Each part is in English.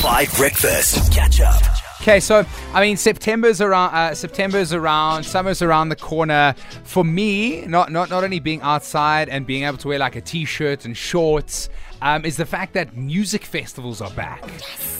5 Breakfast. Catch up. Okay, so I mean, September's around. Uh, September's around. Summer's around the corner. For me, not not not only being outside and being able to wear like a t-shirt and shorts, um, is the fact that music festivals are back.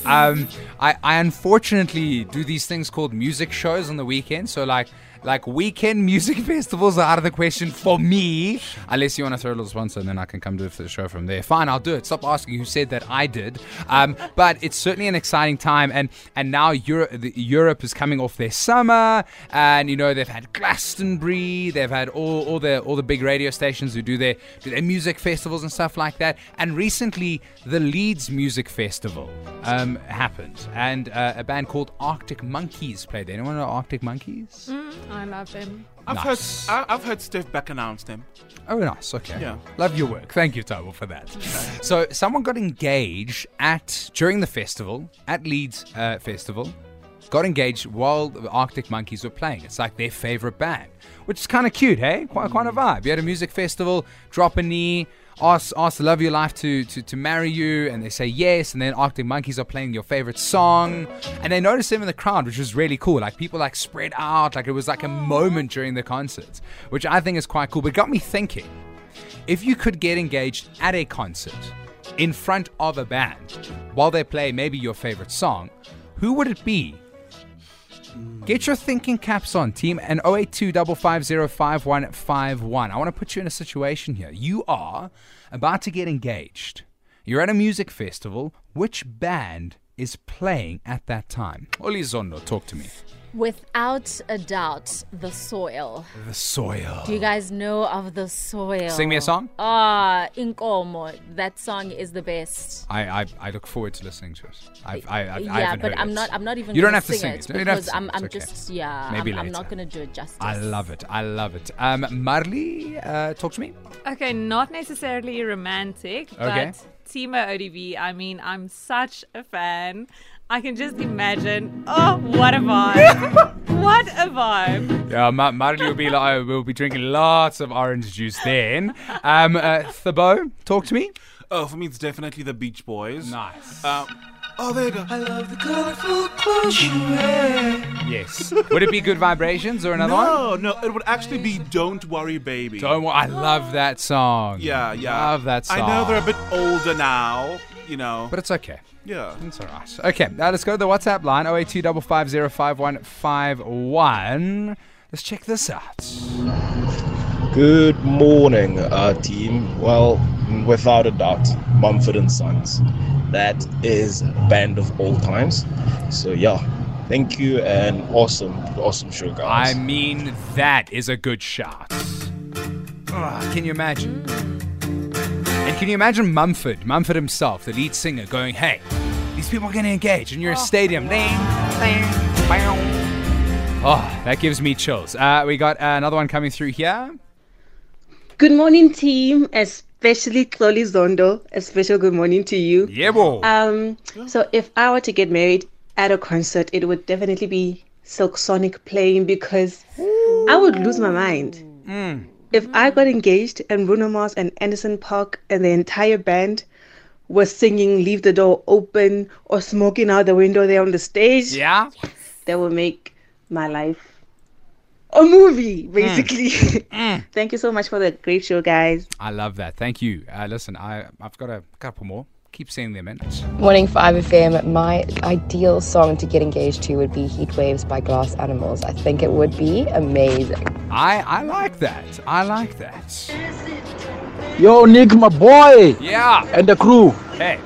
Um, I, I unfortunately do these things called music shows on the weekend. So like like weekend music festivals are out of the question for me, unless you want to throw a little sponsor, and then I can come do the show from there. Fine, I'll do it. Stop asking who said that I did. Um, but it's certainly an exciting time, and and now Europe, Europe is coming off their summer, and you know they've had Glastonbury, they've had all, all the all the big radio stations who do their do their music festivals and stuff like that. And recently, the Leeds Music Festival um, happened, and uh, a band called Arctic Monkeys played. there. Anyone know Arctic Monkeys? I love them. I've Nice. heard I- I've heard Steve Beck announce them. Oh, nice. Okay. Yeah. Love your work. Thank you, Tomo, for that. so, someone got engaged at during the festival at Leeds uh, Festival. Got engaged while the Arctic Monkeys were playing. It's like their favorite band, which is kind of cute, hey? Quite quite a vibe. You had a music festival, drop a knee, ask ask the love of your life to, to to marry you, and they say yes, and then Arctic Monkeys are playing your favorite song, and they noticed them in the crowd, which was really cool. Like people like spread out, like it was like a moment during the concert, which I think is quite cool. But got me thinking if you could get engaged at a concert in front of a band while they play maybe your favorite song, who would it be? Get your thinking caps on, team, and 082 550 I want to put you in a situation here. You are about to get engaged. You're at a music festival. Which band is playing at that time? Oli Zondo, talk to me. Without a doubt, the soil. The soil. Do you guys know of the soil? Sing me a song. Ah, Inkomo. That song is the best. I, I, I look forward to listening to it. I've, I, I, I yeah, haven't but heard I'm it. not. I'm not even. You don't have to sing it it. No, you don't have because to I'm. it. I'm It's just. Yeah. Maybe I'm, I'm not gonna do it justice. I love it. I love it. Um, Marley, uh, talk to me. Okay, not necessarily romantic, Okay. but Timo ODV, I mean, I'm such a fan. I can just imagine. Oh, what a vibe! what a vibe! Yeah, Ma- Marley will be like, we'll be drinking lots of orange juice then. Um, uh, Thabo, talk to me. Oh, for me it's definitely the Beach Boys. Nice. Um, oh, there go. I love the colorful clothes you go. Yes. Would it be good vibrations or another one? No, no, it would actually be Don't Worry, Baby. Don't. wa- I love that song. Yeah, yeah. I love that song. I know they're a bit older now, you know. but it's okay. yeah. It's all right. Okay, now let's go to the WhatsApp line 082 550 Let's check this out. Good morning, uh, team. Well, without a doubt, Mumford and Sons. That is band of all times. So yeah, thank you and awesome, awesome show, guys. I mean, that is a good shot. Ah, can you imagine? And can you imagine Mumford, Mumford himself, the lead singer, going, hey, these people are going to engage in your stadium. Ding, ding, bow. Oh, that gives me chills. Uh, we got uh, another one coming through here. Good morning, team, especially Chloe Zondo. A special good morning to you. Yeah, boy. Um, so if I were to get married at a concert, it would definitely be Silk Sonic playing because I would lose my mind. Mm. If I got engaged and Bruno Mars and Anderson .Paak and the entire band were singing "Leave the Door Open" or smoking out the window there on the stage, yeah? that would make my life a movie, mm. basically. Mm. Thank you so much for the great show, guys. I love that. Thank you. Uh, listen, I, I've got a couple more. Keep sending them in. Morning 5FM. My ideal song to get engaged to would be Heat Waves by Glass Animals. I think it would be amazing. I, I like that. I like that. Yo, Nick, my boy, Yeah. and the crew. Hey.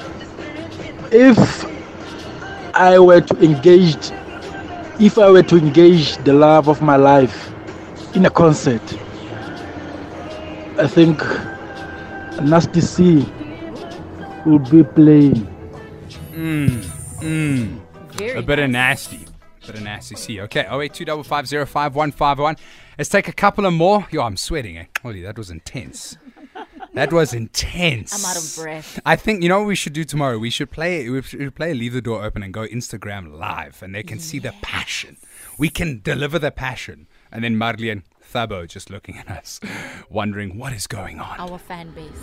If I were to engage, if I were to engage the love of my life in a concert, I think Nasty C would be playing. Very A bit of nice. nasty. Bit of nasty. See, okay. Oh, 08255051551. Let's take a couple of more. Yo, I'm sweating. Eh? Holy, that was intense. That was intense. I'm out of breath. I think you know what we should do tomorrow. We should play. We should play. Leave the door open and go Instagram live, and they can see the passion. We can deliver the passion, and then Marley and Thabo just looking at us, wondering what is going on. Our fan base.